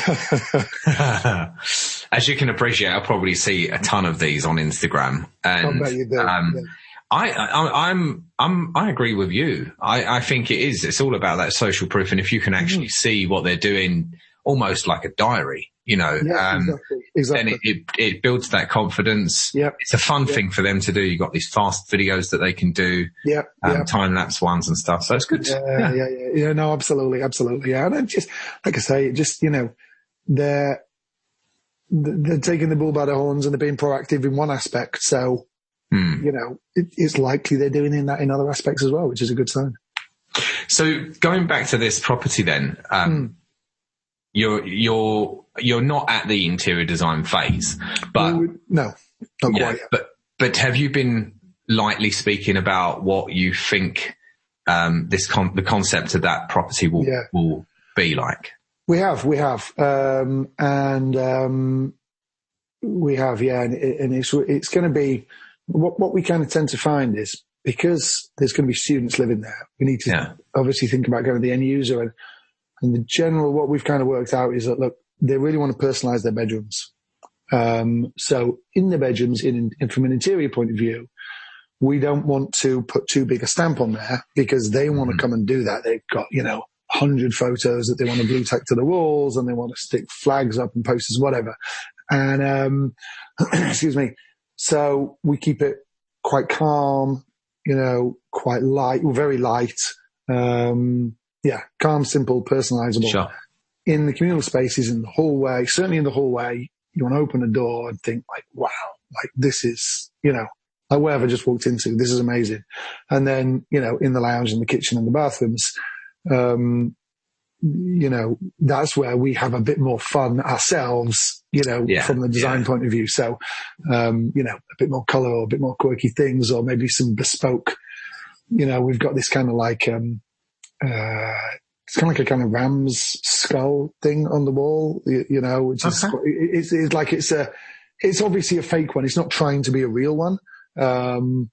[SPEAKER 1] as you can appreciate, I'll probably see a ton of these on Instagram, and um, yeah. I, I, I'm, I'm, I agree with you. I, I think it is. It's all about that social proof, and if you can actually mm. see what they're doing, almost like a diary, you know,
[SPEAKER 3] yeah, um, exactly, exactly.
[SPEAKER 1] then it, it, it, builds that confidence.
[SPEAKER 3] Yeah,
[SPEAKER 1] it's a fun yep. thing for them to do. You've got these fast videos that they can do.
[SPEAKER 3] Yeah, um,
[SPEAKER 1] yep. time lapse ones and stuff. So it's good.
[SPEAKER 3] Yeah, yeah, yeah, yeah, yeah. No, absolutely, absolutely. Yeah, and just like I say, just you know, they're they're taking the bull by the horns and they're being proactive in one aspect. So
[SPEAKER 1] Mm.
[SPEAKER 3] You know, it, it's likely they're doing in that in other aspects as well, which is a good sign.
[SPEAKER 1] So going back to this property then, um, mm. you're, you're, you're not at the interior design phase, but
[SPEAKER 3] no, not yeah, quite
[SPEAKER 1] But, but have you been lightly speaking about what you think, um, this con- the concept of that property will, yeah. will be like?
[SPEAKER 3] We have, we have, um, and, um, we have, yeah, and, and it's, it's going to be, what, what we kind of tend to find is because there's going to be students living there, we need to yeah. obviously think about going to the end user and, and the general, what we've kind of worked out is that look, they really want to personalize their bedrooms. Um, so in the bedrooms, in, in, from an interior point of view, we don't want to put too big a stamp on there because they want mm-hmm. to come and do that. They've got, you know, hundred photos that they want to blue tack to the walls and they want to stick flags up and posters, whatever. And, um, excuse me, so we keep it quite calm, you know, quite light, very light. Um, yeah, calm, simple, personalizable.
[SPEAKER 1] Sure.
[SPEAKER 3] In the communal spaces, in the hallway, certainly in the hallway, you want to open a door and think like, wow, like this is, you know, like where have I just walked into? This is amazing. And then, you know, in the lounge and the kitchen and the bathrooms, um, you know, that's where we have a bit more fun ourselves, you know, yeah, from the design yeah. point of view. So, um, you know, a bit more color or a bit more quirky things or maybe some bespoke, you know, we've got this kind of like, um, uh, it's kind of like a kind of ram's skull thing on the wall, you, you know, which is, okay. it's, it's like it's a, it's obviously a fake one. It's not trying to be a real one. Um,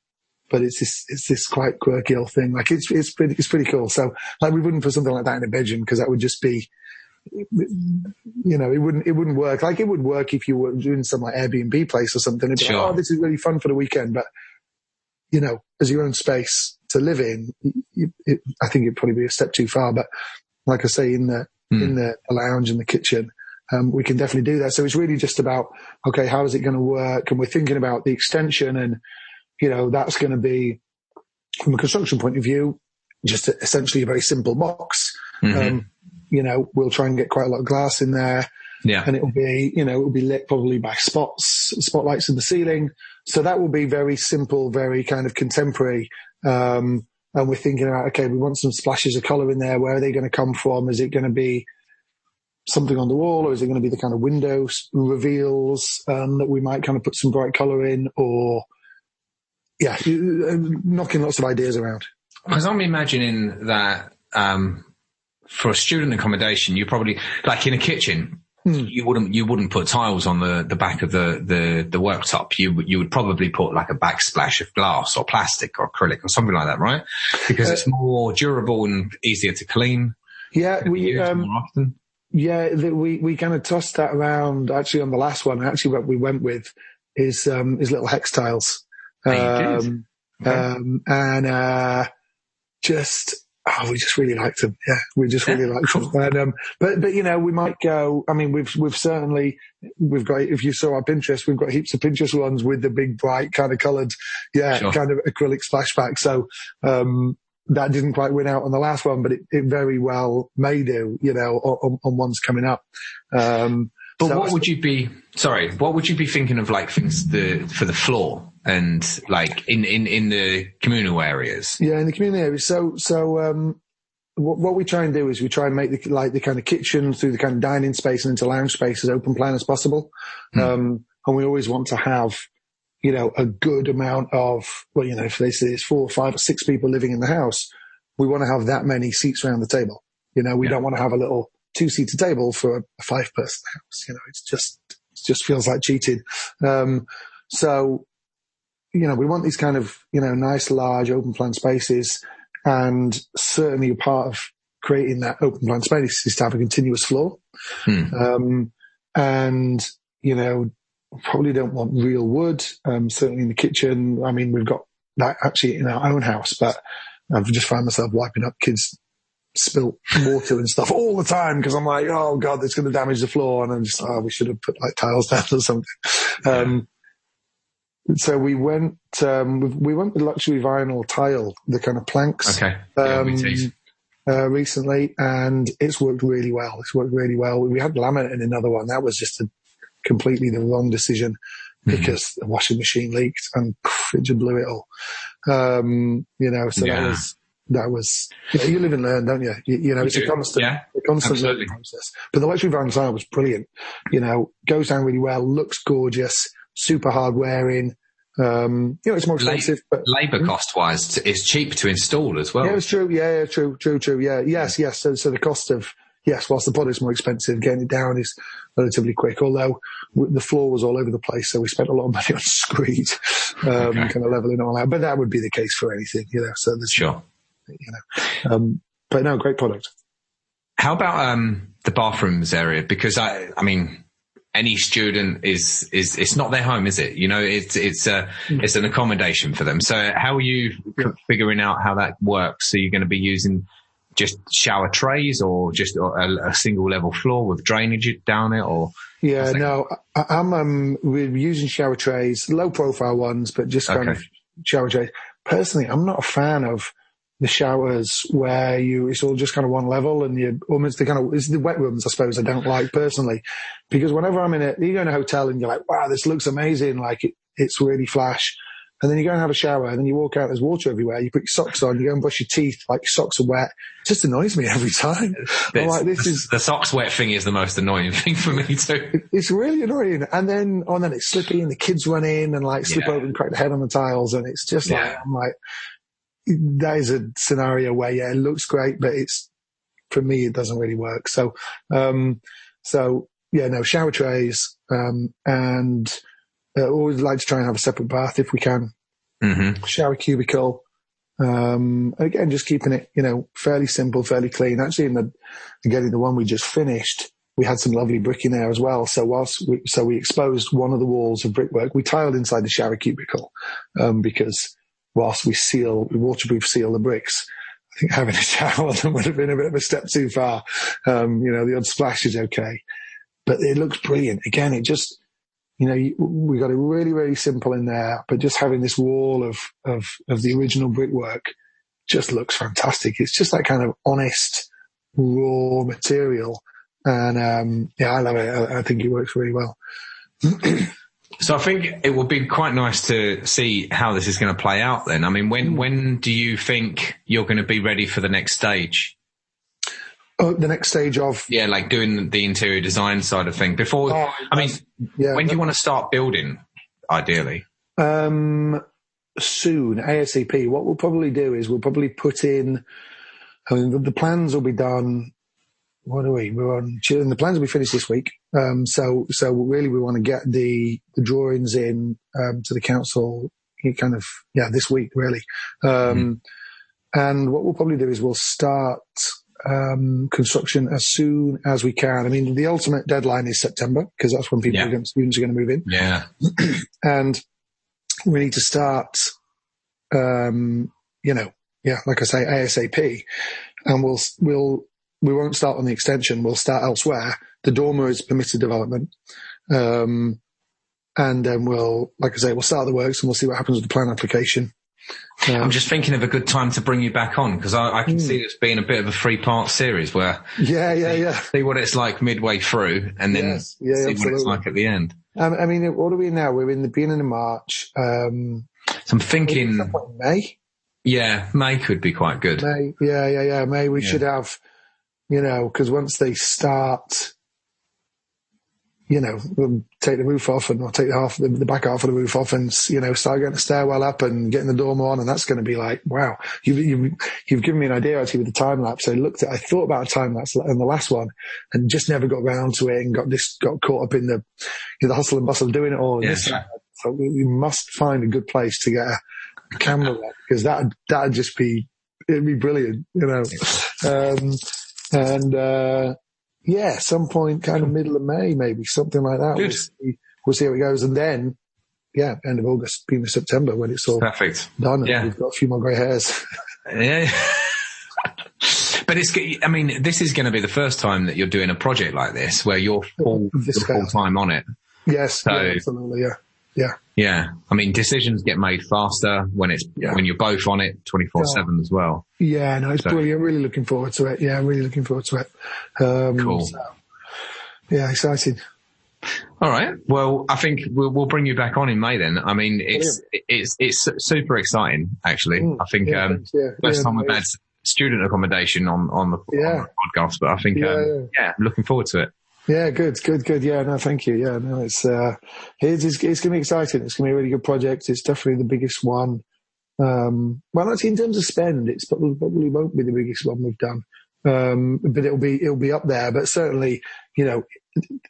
[SPEAKER 3] but it's this it's this quite quirky old thing. Like it's it's pretty it's pretty cool. So like we wouldn't put something like that in a bedroom because that would just be you know, it wouldn't, it wouldn't work. Like it would work if you were doing some like Airbnb place or something. It'd be sure. like, oh, this is really fun for the weekend. But, you know, as your own space to live in, it, it, I think it'd probably be a step too far. But like I say, in the, mm. in the lounge and the kitchen, um, we can definitely do that. So it's really just about, okay, how is it going to work? And we're thinking about the extension and, you know, that's going to be, from a construction point of view, just essentially a very simple box. Mm-hmm. Um, you know, we'll try and get quite a lot of glass in there.
[SPEAKER 1] Yeah.
[SPEAKER 3] And it will be, you know, it will be lit probably by spots, spotlights in the ceiling. So that will be very simple, very kind of contemporary. Um, and we're thinking about, okay, we want some splashes of color in there. Where are they going to come from? Is it going to be something on the wall or is it going to be the kind of window reveals, um, that we might kind of put some bright color in or, yeah, uh, knocking lots of ideas around.
[SPEAKER 1] Because I'm imagining that um, for a student accommodation, you probably like in a kitchen. Hmm. You wouldn't you wouldn't put tiles on the, the back of the, the, the worktop. You you would probably put like a backsplash of glass or plastic or acrylic or something like that, right? Because uh, it's more durable and easier to clean.
[SPEAKER 3] Yeah, we um, more often. Yeah, the, we we kind of tossed that around. Actually, on the last one, actually, what we went with is um, is little hex tiles. Um, okay. um, and, uh, just, oh, we just really liked them. Yeah, we just really liked them. And, um, but, but, you know, we might go, I mean, we've, we've certainly, we've got, if you saw our Pinterest, we've got heaps of Pinterest ones with the big bright kind of colored, yeah, sure. kind of acrylic splashback. So, um, that didn't quite win out on the last one, but it, it very well may do, you know, on, on ones coming up. Um,
[SPEAKER 1] but so what would you be, sorry, what would you be thinking of like things the, for the floor? And like in, in, in the communal areas?
[SPEAKER 3] Yeah, in the communal areas. So, so, um, what, what we try and do is we try and make the, like the kind of kitchen through the kind of dining space and into lounge space as open plan as possible. Hmm. Um, and we always want to have, you know, a good amount of, well, you know, if they say it's four, or five or six people living in the house, we want to have that many seats around the table. You know, we yeah. don't want to have a little two seater table for a five person house. You know, it's just, it just feels like cheating. Um, so you know, we want these kind of, you know, nice, large open plan spaces. And certainly a part of creating that open plan space is to have a continuous floor.
[SPEAKER 1] Hmm.
[SPEAKER 3] Um, and, you know, probably don't want real wood. Um, certainly in the kitchen. I mean, we've got that actually in our own house, but I've just found myself wiping up kids spilt water and stuff all the time because I'm like, oh god, it's going to damage the floor, and I'm just, oh, we should have put like tiles down or something. Um, so we went, um, we went with luxury vinyl tile, the kind of planks.
[SPEAKER 1] Okay.
[SPEAKER 3] Um,
[SPEAKER 1] too.
[SPEAKER 3] uh, recently, and it's worked really well. It's worked really well. We had laminate in another one. That was just a, completely the wrong decision
[SPEAKER 1] Mm-hmm.
[SPEAKER 3] because the washing machine leaked and it just blew it all. Um, you know, so
[SPEAKER 1] Yeah.
[SPEAKER 3] that was that was. You, know, you live and learn, don't you? You, you know, it's a constant,
[SPEAKER 1] Yeah,
[SPEAKER 3] a constant learning process. But the luxury vinyl tile was brilliant. You know, goes down really well, looks gorgeous, super hard wearing. Um, you know, it's more
[SPEAKER 1] La-
[SPEAKER 3] expensive, but
[SPEAKER 1] Labour cost wise, it's cheap to install as well.
[SPEAKER 3] yeah, it's true. Yeah, yeah, true, true, true. Yeah, yes, yes. So, so the cost of yes, whilst the product's more expensive, getting it down is relatively quick. Although w- the floor was all over the place, so we spent a lot of money on screed, um,
[SPEAKER 1] Okay.
[SPEAKER 3] kind of leveling it all out. But that would be the case for anything, you know. So there's,
[SPEAKER 1] Sure.
[SPEAKER 3] you know, um, but no, great product.
[SPEAKER 1] How about um, the bathrooms area? Because I, I mean, any student is is it's not their home, is it? You know, it's it's a it's an accommodation for them. So how are you figuring out how that works? So you're going to be using just shower trays or just a, a single level floor with drainage down it, or
[SPEAKER 3] Yeah, no, I, I'm um, we're using shower trays, low profile ones, but just kind
[SPEAKER 1] Okay.
[SPEAKER 3] of shower trays. Personally, I'm not a fan of the showers where you it's all just kind of one level and you almost the kind of it's the wet rooms I suppose I don't like personally because whenever I'm in a you go in a hotel and you're like wow this looks amazing like it, it's really flash and then you go and have a shower and then you walk out there's water everywhere you put your socks on you go and brush your teeth like your socks are wet it just annoys me every time I'm like this
[SPEAKER 1] the,
[SPEAKER 3] is
[SPEAKER 1] the socks wet thing is the most annoying thing for me too.
[SPEAKER 3] it's really annoying. And then, oh, and then it's slippy and the kids run in and like slip
[SPEAKER 1] Yeah.
[SPEAKER 3] over and crack their head on the tiles. And it's just like,
[SPEAKER 1] Yeah.
[SPEAKER 3] I'm like, that is a scenario where, yeah, it looks great, but it's, for me, it doesn't really work. So, um, so yeah, no, shower trays, um, and uh, always like to try and have a separate bath if we can.
[SPEAKER 1] hmm
[SPEAKER 3] Shower cubicle. Um, again, just keeping it, you know, fairly simple, fairly clean. Actually, in the, again, in the one we just finished, we had some lovely brick in there as well. So whilst we, so we exposed one of the walls of brickwork, we tiled inside the shower cubicle, um, because whilst we seal, we waterproof seal the bricks, I think having a shower on them would have been a bit of a step too far. Um, you know, the odd splash is okay, but it looks brilliant. Again, it just, you know, we got it really, really simple in there, but just having this wall of, of, of the original brickwork just looks fantastic. It's just that kind of honest, raw material. And, um, yeah, I love it. I, I think it works really well.
[SPEAKER 1] So I think it would be quite nice to see how this is going to play out. Then, I mean, when when do you think you're going to be ready for the next stage?
[SPEAKER 3] Oh, the next stage of,
[SPEAKER 1] Yeah, like doing the interior design side of thing. Before,
[SPEAKER 3] Oh,
[SPEAKER 1] I mean,
[SPEAKER 3] yeah,
[SPEAKER 1] when do you want to start building? Ideally,
[SPEAKER 3] Um, soon, ASAP. What we'll probably do is we'll probably put in, I mean, the, the plans will be done. What are we? We're on, the plans will be finished this week. Um, so, so really we want to get the, the drawings in, um, to the council kind of, yeah, this week really. Um, and what we'll probably do is we'll start, um, construction as soon as we can. I mean, the ultimate deadline is September because that's when people
[SPEAKER 1] Yeah.
[SPEAKER 3] are going, students are going to move in
[SPEAKER 1] yeah,
[SPEAKER 3] and we need to start, um, you know, yeah, like I say, ASAP, and we'll we'll we won't start on the extension. We'll start elsewhere. The dormer is permitted development, um, and then we'll, like I say, we'll start the works and we'll see what happens with the plan application. Um,
[SPEAKER 1] I'm just thinking of a good time to bring you back on because I, I can see this being a bit of a three part series where
[SPEAKER 3] yeah, yeah, yeah.
[SPEAKER 1] see what it's like midway through and then
[SPEAKER 3] Yes. Yeah,
[SPEAKER 1] see what it's like at the end.
[SPEAKER 3] Um, I mean, what are we now? We're in the beginning of March. Um,
[SPEAKER 1] So I'm thinking,
[SPEAKER 3] some point in May.
[SPEAKER 1] yeah, May could be quite good.
[SPEAKER 3] May, yeah, yeah, yeah. May we
[SPEAKER 1] Yeah.
[SPEAKER 3] should have, you know, because once they start, you know, take the roof off and I'll take the half, the, the back half of the roof off and, you know, start getting the stairwell up and getting the dormer on. And that's going to be like, wow, you've, you've, you've given me an idea actually with the time lapse. I looked at, I thought about a time lapse in the last one and just never got round to it and got this, got caught up in the, you know, the hustle and bustle of doing it all. And
[SPEAKER 1] Yeah.
[SPEAKER 3] this, So we, we must find a good place to get a, a camera because that that'd just be it'd be brilliant, you know. Um, and uh, yeah, some point, kind of middle of May, maybe something like that. We'll see, we'll see how it goes, and then yeah, end of August, beginning of September when it's all
[SPEAKER 1] Perfect.
[SPEAKER 3] done. And
[SPEAKER 1] Yeah.
[SPEAKER 3] we've got a few more grey hairs.
[SPEAKER 1] Yeah. but it's, I mean, this is going to be the first time that you're doing a project like this where you're full,
[SPEAKER 3] this
[SPEAKER 1] full time on it.
[SPEAKER 3] yes,
[SPEAKER 1] So-
[SPEAKER 3] yeah, absolutely, yeah, yeah.
[SPEAKER 1] Yeah. I mean, decisions get made faster when it's,
[SPEAKER 3] Yeah.
[SPEAKER 1] when you're both on it 24 seven as well.
[SPEAKER 3] Yeah, no, it's
[SPEAKER 1] So-
[SPEAKER 3] brilliant. Really looking forward to it. Yeah, I'm really looking forward to it. Um,
[SPEAKER 1] Cool.
[SPEAKER 3] so, yeah, exciting.
[SPEAKER 1] All right. Well, I think we'll, we'll bring you back on in May then. I mean, it's, it's, it's su- super exciting, actually.
[SPEAKER 3] Mm.
[SPEAKER 1] I think,
[SPEAKER 3] Yeah,
[SPEAKER 1] um,
[SPEAKER 3] yeah.
[SPEAKER 1] first
[SPEAKER 3] Yeah,
[SPEAKER 1] time we've had student accommodation on, on the,
[SPEAKER 3] Yeah.
[SPEAKER 1] on the podcast, but I think,
[SPEAKER 3] Yeah,
[SPEAKER 1] um, yeah, looking forward to it.
[SPEAKER 3] Yeah, good, good, good. Yeah, no, thank you. Yeah, no, it's, uh, it's, it's, it's going to be exciting. It's going to be a really good project. It's definitely the biggest one. Um, well, actually, in terms of spend, it's probably, probably won't be the biggest one we've done. Um, but it'll be, it'll be up there. But certainly, you know,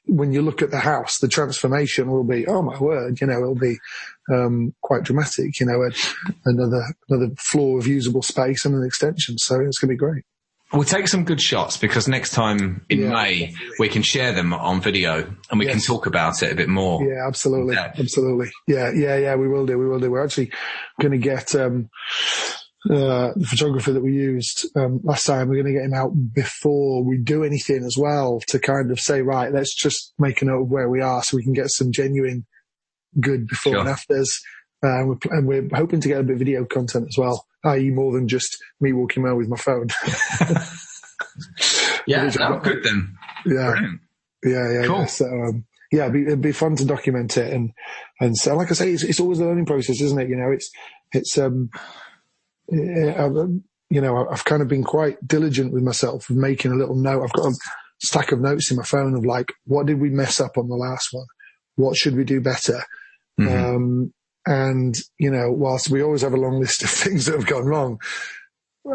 [SPEAKER 3] when you look at the house, the transformation will be, oh my word, you know, it'll be, um, quite dramatic, you know, another, another floor of usable space and an extension. So it's going to be great.
[SPEAKER 1] We'll take some good shots because next time in
[SPEAKER 3] Yeah,
[SPEAKER 1] May
[SPEAKER 3] definitely.
[SPEAKER 1] we can share them on video and we can talk about it a bit more.
[SPEAKER 3] Yeah, absolutely,
[SPEAKER 1] Yeah.
[SPEAKER 3] absolutely. Yeah, yeah, yeah. We will do. We will do. We're actually going to get um, uh, the photographer that we used um, last time. We're going to get him out before we do anything as well to kind of say, right, let's just make a note of where we are so we can get some genuine good before
[SPEAKER 1] Sure.
[SPEAKER 3] and afters. Uh, we're, and we're hoping to get a bit of video content as well, i.e., more than just me walking around with my phone.
[SPEAKER 1] Yeah, good then.
[SPEAKER 3] yeah.
[SPEAKER 1] Brilliant.
[SPEAKER 3] Yeah, yeah,
[SPEAKER 1] Cool.
[SPEAKER 3] yeah. So, um, yeah, it'd be, it'd be fun to document it, and and so, like I say, it's, it's always a learning process, isn't it? You know, it's it's um, I've, um, you know, I've kind of been quite diligent with myself of making a little note. I've got a stack of notes in my phone of like, what did we mess up on the last one? What should we do better?
[SPEAKER 1] Mhm.
[SPEAKER 3] Um, and you know, whilst we always have a long list of things that have gone wrong,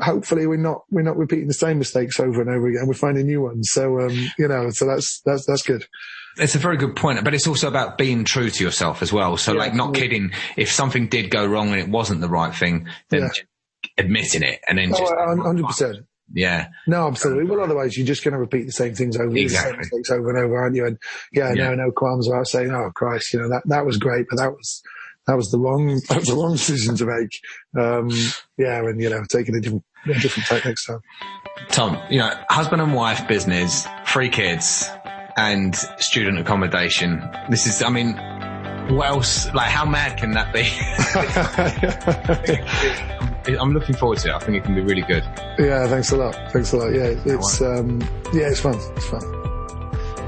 [SPEAKER 3] hopefully we're not we're not repeating the same mistakes over and over again. We're finding new ones. So um, you know, so that's that's that's good.
[SPEAKER 1] It's a very good point, but it's also about being true to yourself as well. So
[SPEAKER 3] Yeah,
[SPEAKER 1] like not kidding. If something did go wrong and it wasn't the right thing, then
[SPEAKER 3] Yeah.
[SPEAKER 1] admitting it and then
[SPEAKER 3] Oh,
[SPEAKER 1] just,
[SPEAKER 3] hundred percent.
[SPEAKER 1] yeah,
[SPEAKER 3] No, absolutely. Well, otherwise you're just going to repeat the same things over, the same mistakes over and over, aren't you? And yeah,
[SPEAKER 1] Yeah.
[SPEAKER 3] no, no qualms about saying, "Oh Christ, you know that that was great, but that was that was the wrong that was the wrong decision to make." Um, yeah, and you know, taking a different a different take next time.
[SPEAKER 1] Tom, you know, husband and wife business, three kids and student accommodation. This is, I mean, what else, like how mad can that be? I'm looking forward to it. I think it can be really good.
[SPEAKER 3] yeah, thanks a lot. Thanks a lot. Yeah, it's um, yeah, it's fun. It's fun.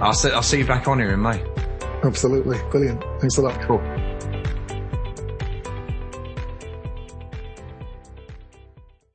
[SPEAKER 1] I'll see, I'll see you back on here in May.
[SPEAKER 3] Absolutely, brilliant. Thanks a lot.
[SPEAKER 1] Cool.